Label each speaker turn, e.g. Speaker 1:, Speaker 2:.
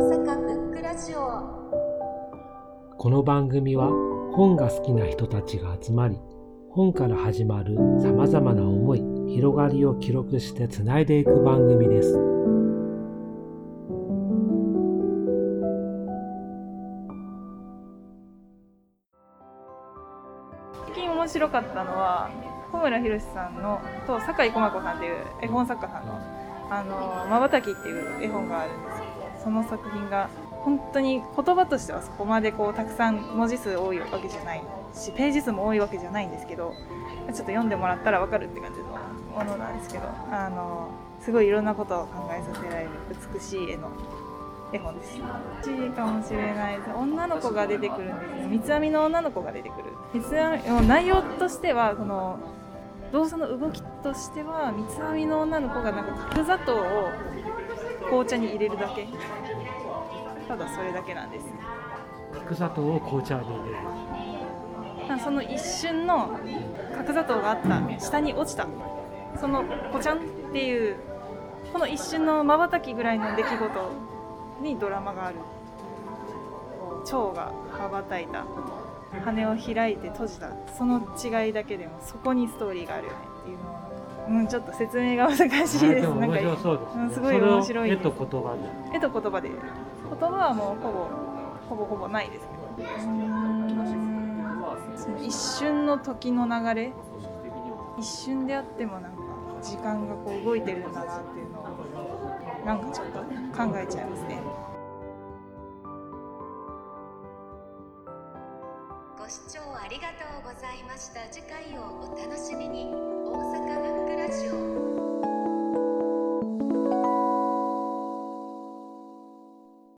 Speaker 1: 阪ブックラジオ。
Speaker 2: この番組は本が好きな人たちが集まり本から始まる様々な思い広がりを記録してつないでいく番組です。
Speaker 3: 最近面白かったのは小村博さんのと酒井駒子さんっていう絵本作家さんの「あのまばたき」っていう絵本があるんですけどその作品が本当に言葉としてはそこまでこうたくさん文字数多いわけじゃないしページ数も多いわけじゃないんですけどちょっと読んでもらったら分かるって感じのものなんですけどあのすごいいろんなことを考えさせられる美しい絵の絵本です。美しいかもしれないです。女の子が出てくるんです。三つ編みの女の子が出てくる。三つ編みもう内容としてはこの動作の動きとしては三つ編みの女の子がなんか角砂糖を紅茶に入れるだけ。ただそれだけなんです。
Speaker 2: 角砂糖を紅茶に入れる。
Speaker 3: その一瞬の角砂糖があった下に落ちた。そのポチャンっていうこの一瞬のまばたきぐらいの出来事にドラマがある。蝶が羽ばたいた。羽を開いて閉じた。その違いだけでもそこにストーリーがあるよねっていうのをうん、ちょっと説明が難しいです。
Speaker 2: あでも面
Speaker 3: なんか
Speaker 2: 白そうですね。
Speaker 3: うんすごい面白い
Speaker 2: 絵と言葉で。
Speaker 3: 絵と言葉で。言葉はもうほぼほぼほぼないですけど。その一瞬の時の流れ。一瞬であってもなんか時間がこう動いてるんだなっていうのをなんかちょっと考えちゃいますね。
Speaker 1: ご視聴ありがとうございました。次回をお楽しみに